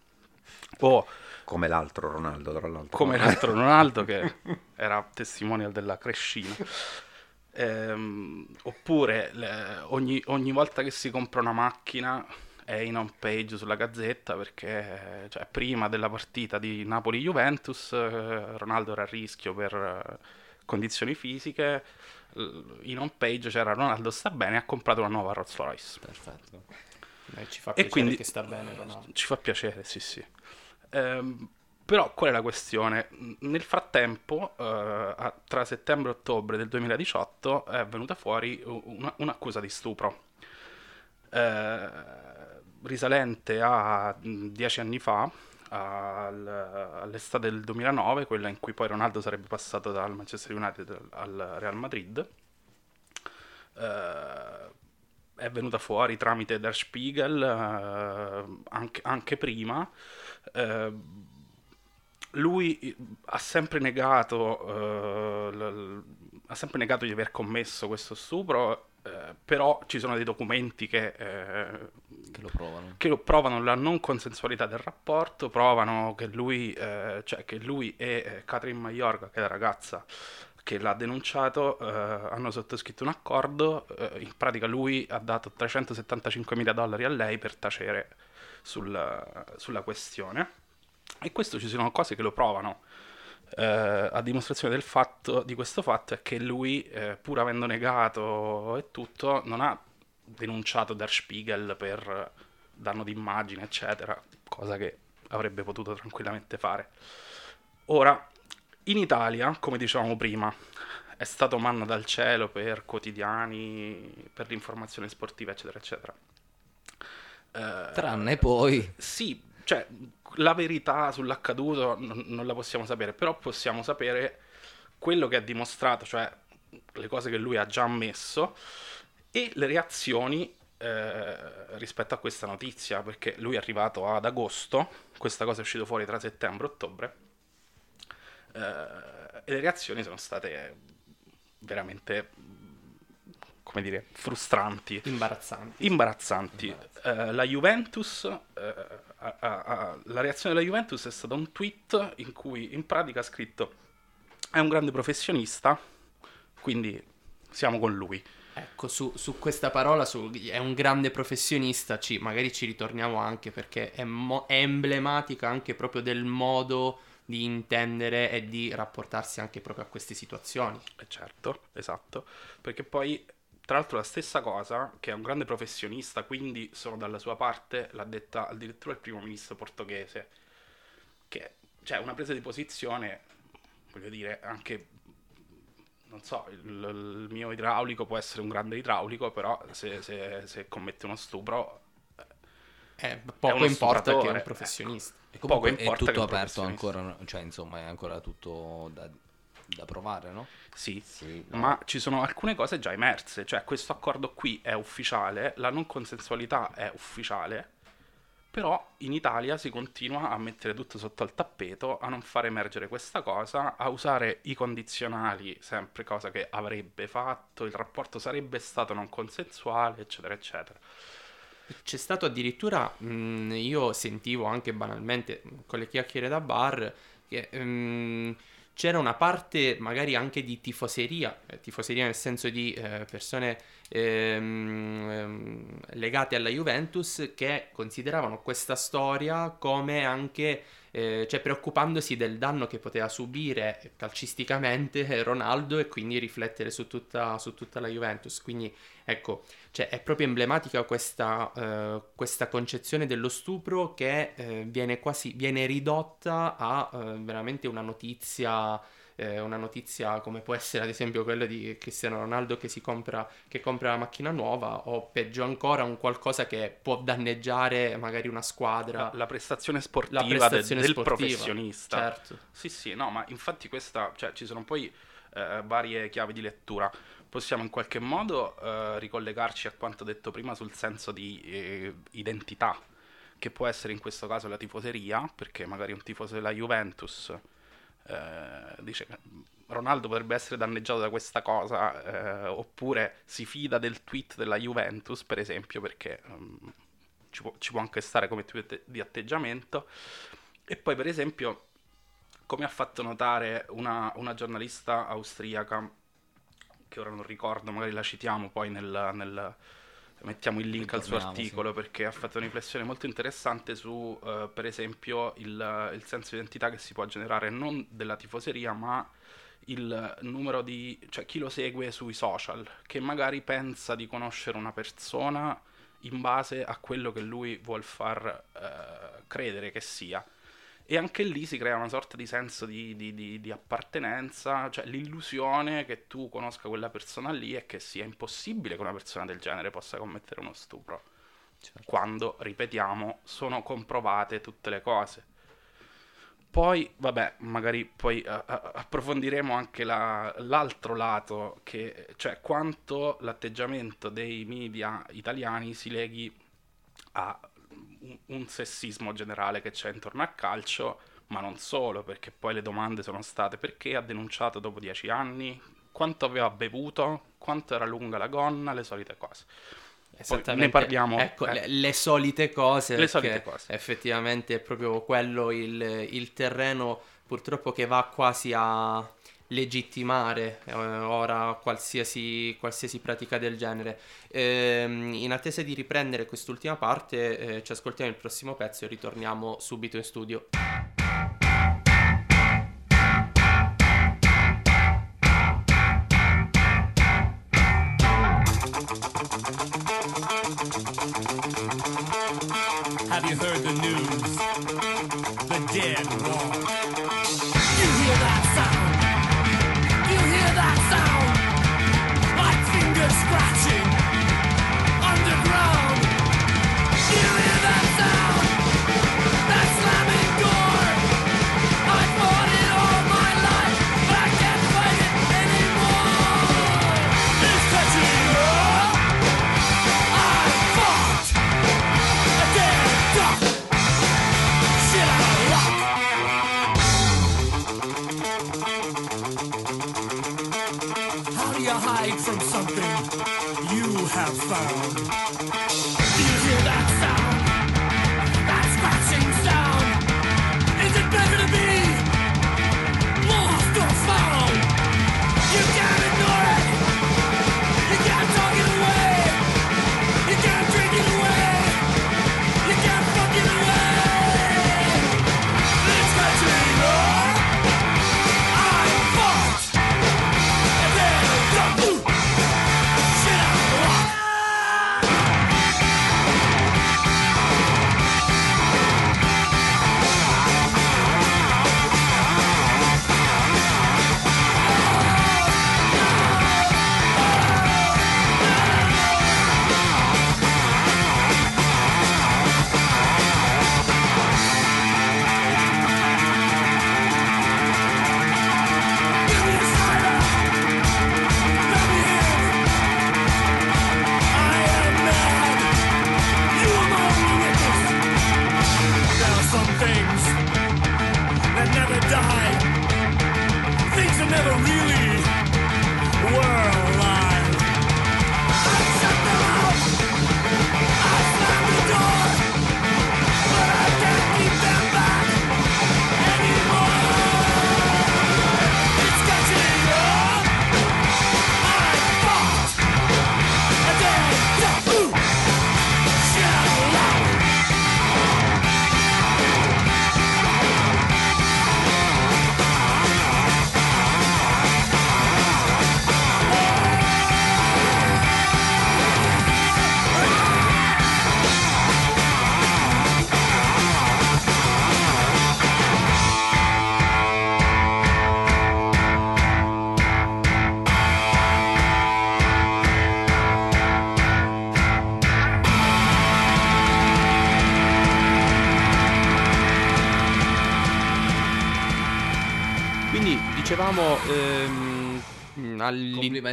o Come l'altro Ronaldo, tra l'altro. come l'altro Ronaldo che era testimonial della crescina. Ehm, oppure le- ogni, ogni volta che si compra una macchina è in home page sulla gazzetta perché cioè, prima della partita di Napoli-Juventus eh, Ronaldo era a rischio per eh, condizioni fisiche in home page c'era Ronaldo sta bene ha comprato una nuova Rolls Royce Eh, ci fa E piacere quindi- che sta bene Ronaldo. ci fa piacere, sì, sì. Ehm, Però qual è la questione? Nel frattempo, eh, tra settembre e ottobre del 2018 è venuta fuori una- un'accusa di stupro eh, risalente a mh, dieci anni fa, all'estate del 2009, quella in cui poi Ronaldo sarebbe passato dal Manchester United al- al Real Madrid. Eh, è venuta fuori tramite Der Spiegel eh, anche, anche prima. Eh, lui ha sempre negato, l- l- ha sempre negato di aver commesso questo stupro, eh, però ci sono dei documenti che, eh, Che lo provano. che lo provano la non consensualità del rapporto, provano che lui, eh, cioè che lui e eh, Catherine Mayorga, che è la ragazza che l'ha denunciato, eh, hanno sottoscritto un accordo, in pratica lui ha dato 375 mila dollari a lei per tacere sul- sulla questione. E questo ci sono cose che lo provano. Eh, a dimostrazione del fatto, di questo fatto è che lui, eh, pur avendo negato e tutto, non ha denunciato Der Spiegel per danno d'immagine, eccetera, cosa che avrebbe potuto tranquillamente fare. Ora, in Italia, come dicevamo prima, è stato manna dal cielo per quotidiani, per l'informazione sportiva, eccetera, eccetera. Eh, Tranne poi... sì, cioè la verità sull'accaduto non, non la possiamo sapere, però possiamo sapere quello che ha dimostrato, cioè le cose che lui ha già ammesso e le reazioni eh, rispetto a questa notizia, perché lui è arrivato ad agosto, questa cosa è uscita fuori tra settembre e ottobre, eh, e le reazioni sono state veramente, come dire, frustranti Imbarazzanti. imbarazzanti. Eh, la Juventus, ha- ha- la reazione della Juventus è stata un tweet in cui in pratica ha scritto è un grande professionista, quindi siamo con lui. Ecco, su, su questa parola, su, è un grande professionista, ci, magari ci ritorniamo anche perché è, mo- è emblematica anche proprio del modo di intendere e di rapportarsi anche proprio a queste situazioni. Eh, certo, esatto, perché poi tra l'altro la stessa cosa, che è un grande professionista, quindi sono dalla sua parte, l'ha detta addirittura il primo ministro portoghese, che cioè una presa di posizione, voglio dire, anche non so, il, il mio idraulico può essere un grande idraulico, però se, se- se commette uno stupro Eh, poco importa che è un professionista. E comunque Poco è importa che tutto aperto ancora, cioè insomma è ancora tutto da, da provare, no? Sì, Sì, no. ma ci sono alcune cose già emerse, cioè questo accordo qui è ufficiale, la non consensualità è ufficiale, però in Italia si continua a mettere tutto sotto al tappeto, a non far emergere questa cosa, a usare i condizionali, sempre cosa che avrebbe fatto, il rapporto sarebbe stato non consensuale, eccetera, eccetera. C'è stato addirittura, mh, io sentivo anche banalmente mh, con le chiacchiere da bar, che mh, c'era una parte magari anche di tifoseria, eh, tifoseria nel senso di eh, persone ehm, ehm, legate alla Juventus che consideravano questa storia come anche, eh, cioè preoccupandosi del danno che poteva subire calcisticamente Ronaldo e quindi riflettere su tutta, su tutta la Juventus. Quindi ecco, cioè, è proprio emblematica questa, eh, questa concezione dello stupro che eh, viene quasi viene ridotta a eh, veramente una notizia. Eh, una notizia come può essere ad esempio quella di Cristiano Ronaldo che si compra, che compra la macchina nuova o peggio ancora un qualcosa che può danneggiare magari una squadra La, la prestazione sportiva, La prestazione del sportiva, professionista. certo Sì, sì, no, ma infatti questa, cioè ci sono poi eh, varie chiavi di lettura. Possiamo in qualche modo eh, ricollegarci a quanto detto prima sul senso di eh, identità, che può essere in questo caso la tifoseria, perché magari un tifoso della Juventus eh, dice Ronaldo potrebbe essere danneggiato da questa cosa, eh, oppure si fida del tweet della Juventus, per esempio, perché ehm, ci, può, ci può anche stare come tweet di atteggiamento. E poi, per esempio, come ha fatto notare una, una giornalista austriaca, che ora non ricordo, magari la citiamo poi nel, nel- mettiamo il link al suo Ritorniamo, sì. articolo, perché ha fatto una riflessione molto interessante su, eh, per esempio, il, il senso di identità che si può generare non della tifoseria, ma il numero di, cioè chi lo segue sui social, che magari pensa di conoscere una persona in base a quello che lui vuol far eh, credere che sia. E anche lì si crea una sorta di senso di, di- di- di appartenenza, cioè l'illusione che tu conosca quella persona lì e che sia impossibile che una persona del genere possa commettere uno stupro. Quando, ripetiamo, sono comprovate tutte le cose. Poi, vabbè, magari poi eh, approfondiremo anche la- l'altro lato, che, cioè quanto l'atteggiamento dei media italiani si leghi a un, sessismo generale che c'è intorno al calcio, ma non solo, perché poi le domande sono state perché ha denunciato dopo dieci anni, quanto aveva bevuto, quanto era lunga la gonna, le solite cose. Esattamente. ne parliamo. Ecco, eh. le, le solite cose. Le solite cose. Effettivamente è proprio quello il, il terreno purtroppo che va quasi a legittimare eh, ora qualsiasi, qualsiasi pratica del genere. Ehm, in attesa di riprendere quest'ultima parte, eh, ci ascoltiamo il prossimo pezzo e ritorniamo subito in studio.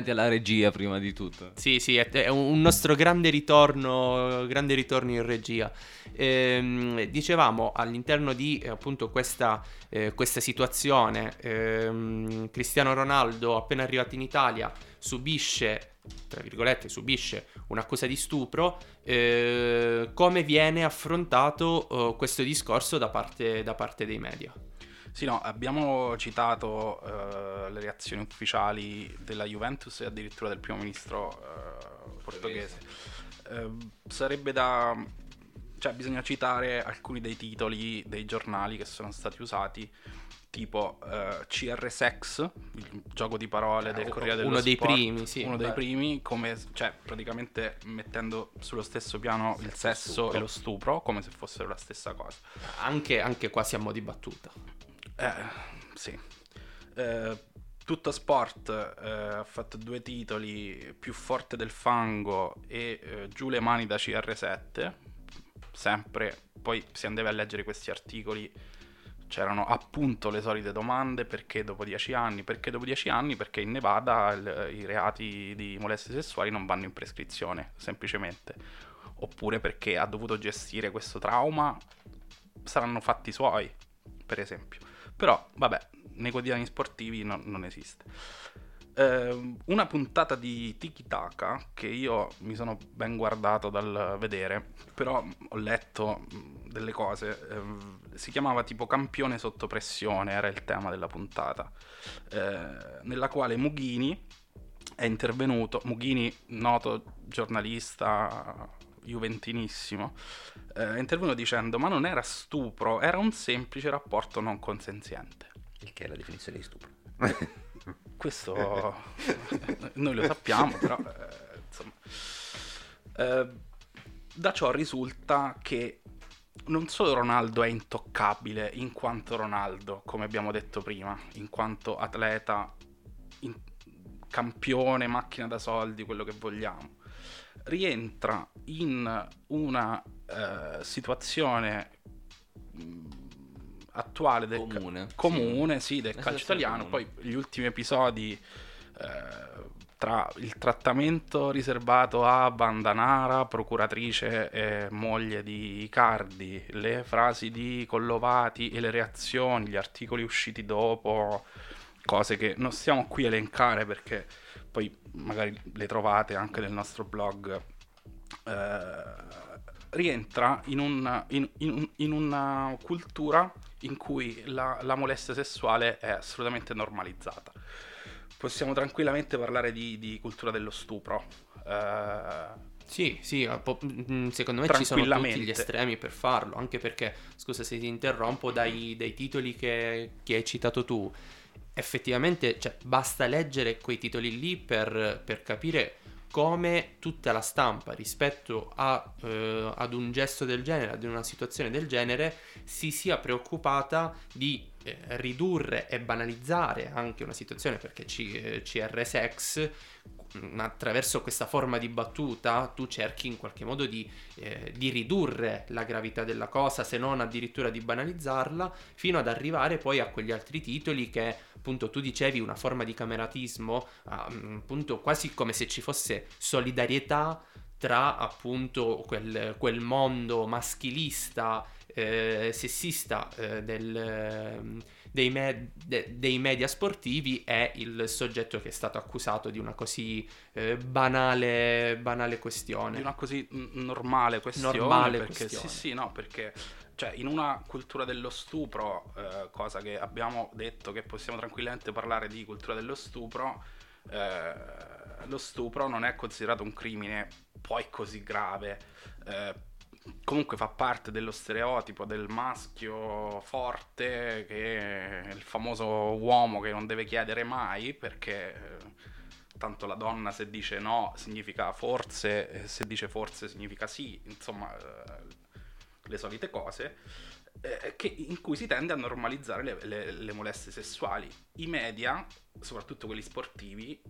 Complimenti alla regia prima di tutto. Sì, sì, è, è un nostro grande ritorno, grande ritorno in regia. Ehm, dicevamo all'interno di eh, appunto questa, eh, questa situazione, ehm, Cristiano Ronaldo, appena arrivato in Italia, subisce, tra virgolette, subisce un'accusa di stupro. eh, come viene affrontato eh, questo discorso da parte, da parte dei media? Sì, no, abbiamo citato eh, le reazioni ufficiali della Juventus e addirittura del primo ministro eh, portoghese. Eh, sarebbe da... cioè bisogna citare alcuni dei titoli dei giornali che sono stati usati tipo eh, CR Sex, il gioco di parole del Eh, Corriere dello uno dei primi, sì. uno dei Beh. primi, come, cioè praticamente mettendo sullo stesso piano il sesso e lo stupro, come se fossero la stessa cosa. Anche, anche quasi a mo' di battuta. Eh, sì. Eh, tutto sport eh, ha fatto due titoli, più forte del fango e eh, giù le mani da CR7. Sempre, poi si andava a leggere questi articoli, c'erano appunto le solite domande, perché dopo dieci anni? Perché dopo dieci anni? Perché in Nevada il- i reati di molestie sessuali non vanno in prescrizione, semplicemente. Oppure perché ha dovuto gestire questo trauma, saranno fatti suoi, per esempio. Però, vabbè, nei quotidiani sportivi non, non esiste. Ehm, una puntata di Tiki Taka che io mi sono ben guardato dal vedere, però ho letto mh, delle cose. ehm, si chiamava tipo Campione sotto pressione, era il tema della puntata, eh, nella quale Mughini è intervenuto. Mughini, noto giornalista juventinissimo, eh, intervenuto dicendo: Ma non era stupro, era un semplice rapporto non consenziente. Il che è la definizione di stupro. Questo noi lo sappiamo, però eh, insomma. Eh, da ciò risulta che non solo Ronaldo è intoccabile in quanto Ronaldo, come abbiamo detto prima, in quanto atleta, in- campione, macchina da soldi, quello che vogliamo, rientra in una eh, situazione mh, attuale del ca- Comune, comune, sì, del Una calcio italiano. comune. Poi gli ultimi episodi eh, tra il trattamento riservato a Bandanara, procuratrice e moglie di Icardi, le frasi di Collovati e le reazioni, gli articoli usciti dopo, cose che non stiamo qui a elencare perché poi magari le trovate anche nel nostro blog. eh, rientra in, un- in- in- in una cultura in cui la, la molestia sessuale è assolutamente normalizzata. Possiamo tranquillamente parlare di, di cultura dello stupro. eh, Sì, sì, mm, secondo me ci sono tutti gli estremi per farlo, anche perché, scusa se ti interrompo, dai, dai titoli che, che hai citato tu, effettivamente cioè, basta leggere quei titoli lì per, per capire come tutta la stampa rispetto a, eh, ad un gesto del genere, ad una situazione del genere, si sia preoccupata di eh, ridurre e banalizzare anche una situazione perché C- eh, CR Sex mh, attraverso questa forma di battuta tu cerchi in qualche modo di, eh, di ridurre la gravità della cosa, se non addirittura di banalizzarla, fino ad arrivare poi a quegli altri titoli che appunto tu dicevi una forma di cameratismo, ah, mh, appunto quasi come se ci fosse solidarietà tra appunto quel, quel mondo maschilista, eh, sessista eh, del, ehm, dei, me- de- dei media sportivi e il soggetto che è stato accusato di una così eh, banale, banale questione. di una così mm, normale questione. Normale perché, questione. Sì, sì, no, perché cioè, in una cultura dello stupro, eh, cosa che abbiamo detto che possiamo tranquillamente parlare di cultura dello stupro, eh, lo stupro non è considerato un crimine poi così grave. eh, comunque fa parte dello stereotipo del maschio forte che è il famoso uomo che non deve chiedere mai perché eh, tanto la donna se dice no significa forse, se dice forse significa sì, insomma eh, le solite cose, eh, che- in cui si tende a normalizzare le, le- le molestie sessuali. I media, soprattutto quelli sportivi,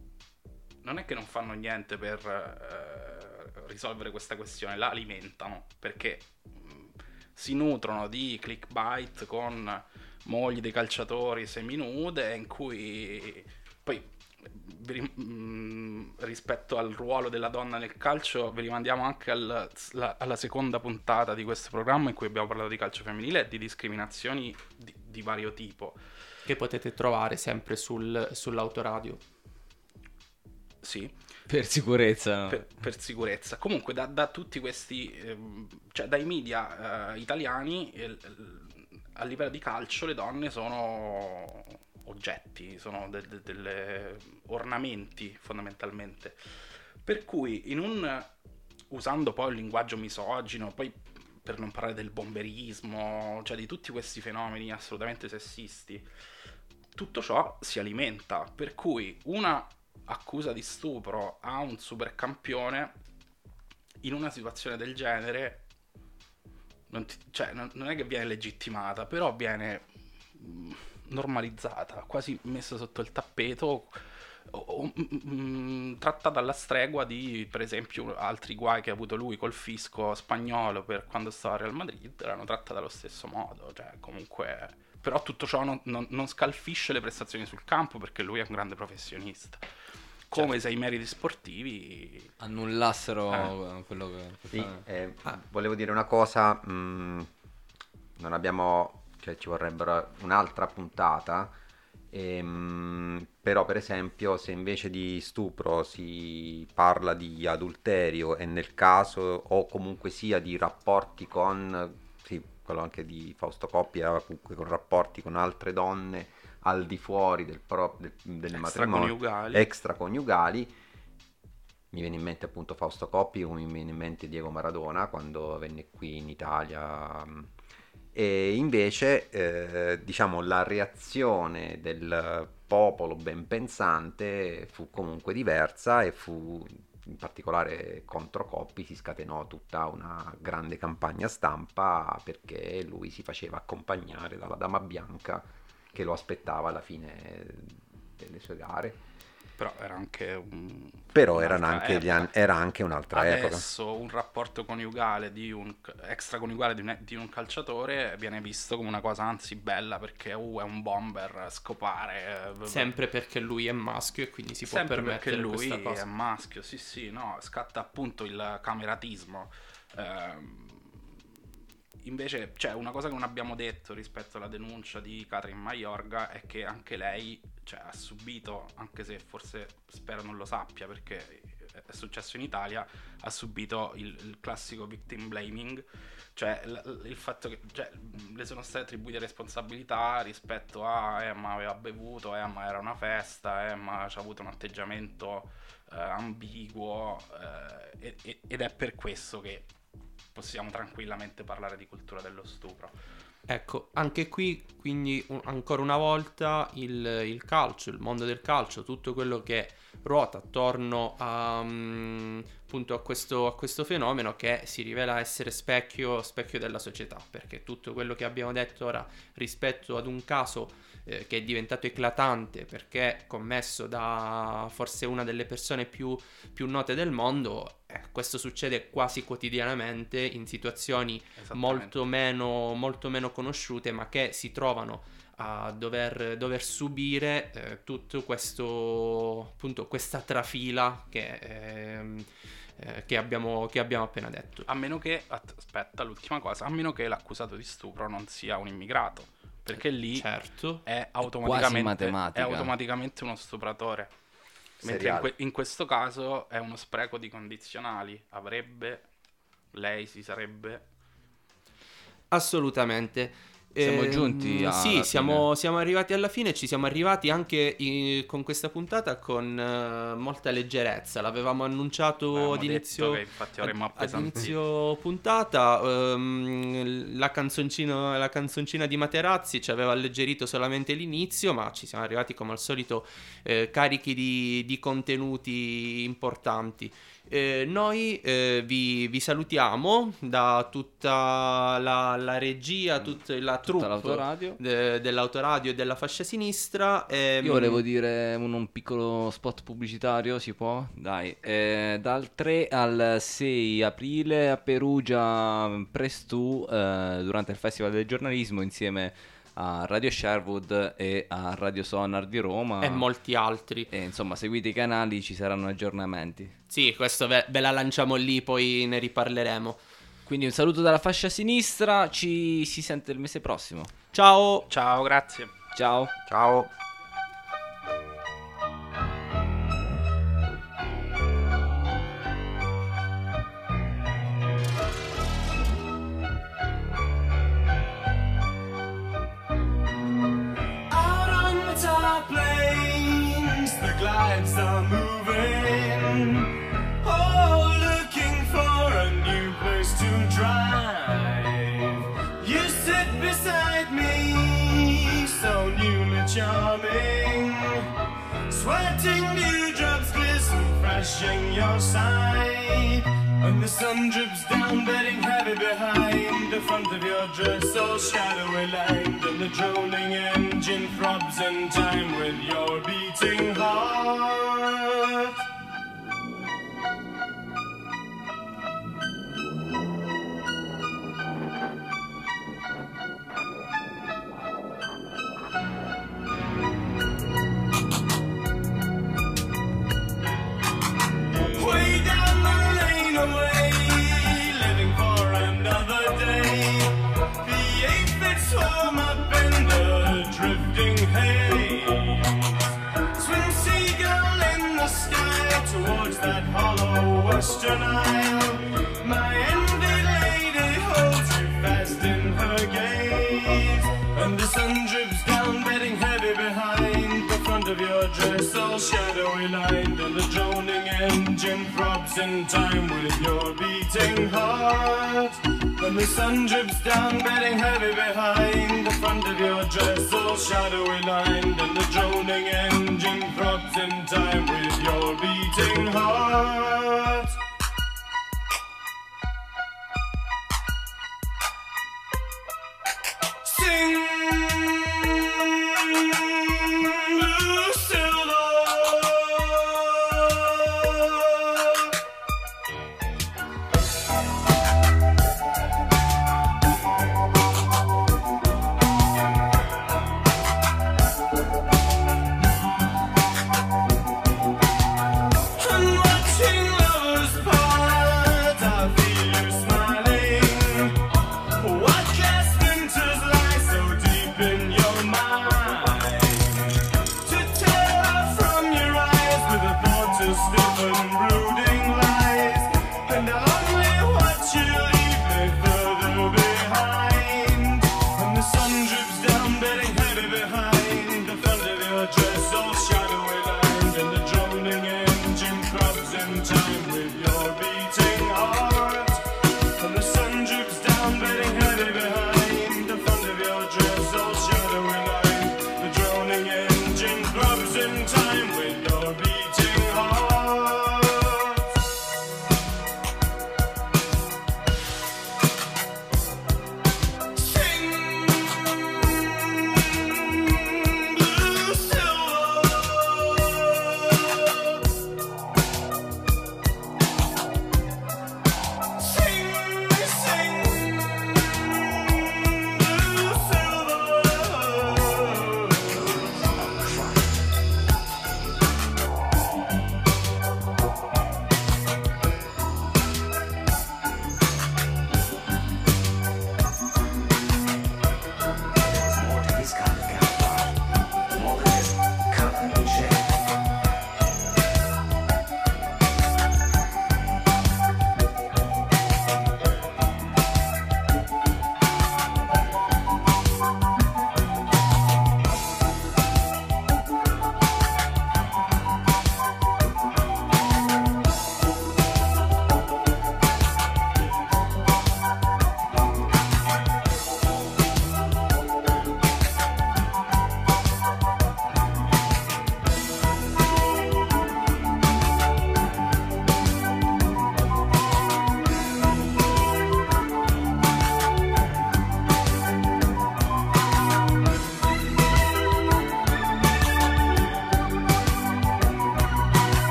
non è che non fanno niente per eh, risolvere questa questione, la alimentano perché mh, si nutrono di clickbait con mogli dei calciatori seminude in cui poi mh, rispetto al ruolo della donna nel calcio vi rimandiamo anche al- la- alla seconda puntata di questo programma in cui abbiamo parlato di calcio femminile e di discriminazioni di, di vario tipo che potete trovare sempre sul, sull'autoradio. sì Per sicurezza. per, per sicurezza. Comunque, da, da tutti questi, ehm, cioè dai media eh, italiani, a livello di calcio, le donne sono oggetti, sono de- de- delle ornamenti fondamentalmente. Per cui, in un usando poi un linguaggio misogino, poi per non parlare del bomberismo, cioè di tutti questi fenomeni assolutamente sessisti. Tutto ciò si alimenta, per cui una accusa di stupro a un supercampione in una situazione del genere non, ti- cioè, non- non è che viene legittimata, però viene mm, normalizzata, quasi messa sotto il tappeto, o- o- mm, trattata alla stregua di, per esempio, altri guai che ha avuto lui col fisco spagnolo per quando stava al Real Madrid, erano trattate allo stesso modo, cioè comunque... Però tutto ciò non, non- non scalfisce le prestazioni sul campo perché lui è un grande professionista. Come se i meriti sportivi Annullassero Eh. quello che... Sì, eh, volevo dire una cosa, mh, non abbiamo, cioè ci vorrebbero un'altra puntata, ehm, però per esempio se invece di stupro si parla di adulterio e nel caso o comunque sia di rapporti con, quello anche di Fausto Coppia, comunque con rapporti con altre donne al di fuori del, pro- del, del matrimonio, extraconiugali. mi viene in mente appunto Fausto Coppi, mi viene in mente Diego Maradona quando venne qui in Italia. E invece, eh, diciamo, la reazione del popolo ben pensante fu comunque diversa e fu in particolare contro Coppi si scatenò tutta una grande campagna stampa perché lui si faceva accompagnare dalla Dama Bianca che lo aspettava alla fine delle sue gare. Però era anche un... Però erano anche gli an- era anche un'altra epoca. Adesso un rapporto coniugale di un extraconiugale di un, di un calciatore viene visto come una cosa anzi bella perché uh, è un bomber scopare. eh, Sempre perché lui è maschio e quindi si può Sempre perché permettere lui questa è cosa. maschio, sì sì, no, scatta appunto il cameratismo. Ehm, invece, cioè, una cosa che non abbiamo detto rispetto alla denuncia di Catherine Maiorga è che anche lei cioè, ha subito, anche se forse spero non lo sappia perché è successo in Italia, ha subito il, il classico victim blaming, cioè l- il fatto che cioè, le sono state attribuite responsabilità rispetto a eh, ma aveva bevuto, eh, ma era una festa, eh, ma c'ha avuto un atteggiamento eh, ambiguo eh, ed è per questo che possiamo tranquillamente parlare di cultura dello stupro. Ecco, anche qui quindi un- ancora una volta il, il calcio, il mondo del calcio, tutto quello che ruota attorno a, mm, appunto a questo, a questo fenomeno che si rivela essere specchio, specchio della società, perché tutto quello che abbiamo detto ora rispetto ad un caso eh, che è diventato eclatante perché commesso da forse una delle persone più, più note del mondo, eh, questo succede quasi quotidianamente in situazioni molto meno, molto meno conosciute, ma che si trovano a dover, dover subire eh, tutto questo, appunto, questa trafila che, ehm, eh, che abbiamo, che abbiamo appena detto. A meno che, aspetta, l'ultima cosa, a meno che l'accusato di stupro non sia un immigrato, perché lì Certo. è automaticamente, matematica. è automaticamente uno stupratore. Mentre in, que- in questo caso è uno spreco di condizionali. Avrebbe, lei si sarebbe... Assolutamente. Siamo Ehm, giunti alla Sì, fine. siamo, siamo arrivati alla fine. Ci siamo arrivati anche i- con questa puntata con eh, molta leggerezza. L'avevamo annunciato ad inizio, ad- inizio puntata. ehm, la, canzoncina, la canzoncina di Materazzi ci aveva alleggerito solamente l'inizio, ma ci siamo arrivati come al solito eh, carichi di, di contenuti importanti. Eh, noi eh, vi, vi salutiamo da tutta la, la regia, tutta la troupe l'autoradio. de- dell'autoradio e della fascia sinistra. ehm, Io volevo dire un, un piccolo spot pubblicitario, si può? Dai, eh, dal 3 al 6 aprile a Perugia, Prestu, eh, durante il Festival del giornalismo, insieme a Radio Sherwood e a Radio Sonar di Roma. e molti altri. E, insomma, seguite i canali, ci saranno aggiornamenti. Sì, questo ve, ve la lanciamo lì, poi ne riparleremo. Quindi un saluto dalla fascia sinistra, ci si sente il mese prossimo. Ciao! Ciao, grazie. Ciao. Ciao. Charming. Sweating dewdrops glisten, flashing your side. And the sun drips down, bedding heavy behind the front of your dress, all shadowy lined. And the droning engine throbs in time with your beating heart. Tonight. the sun drips down, bedding heavy behind the front of your dress, all shadowy lined, and the droning engine throbs in time with your beating heart.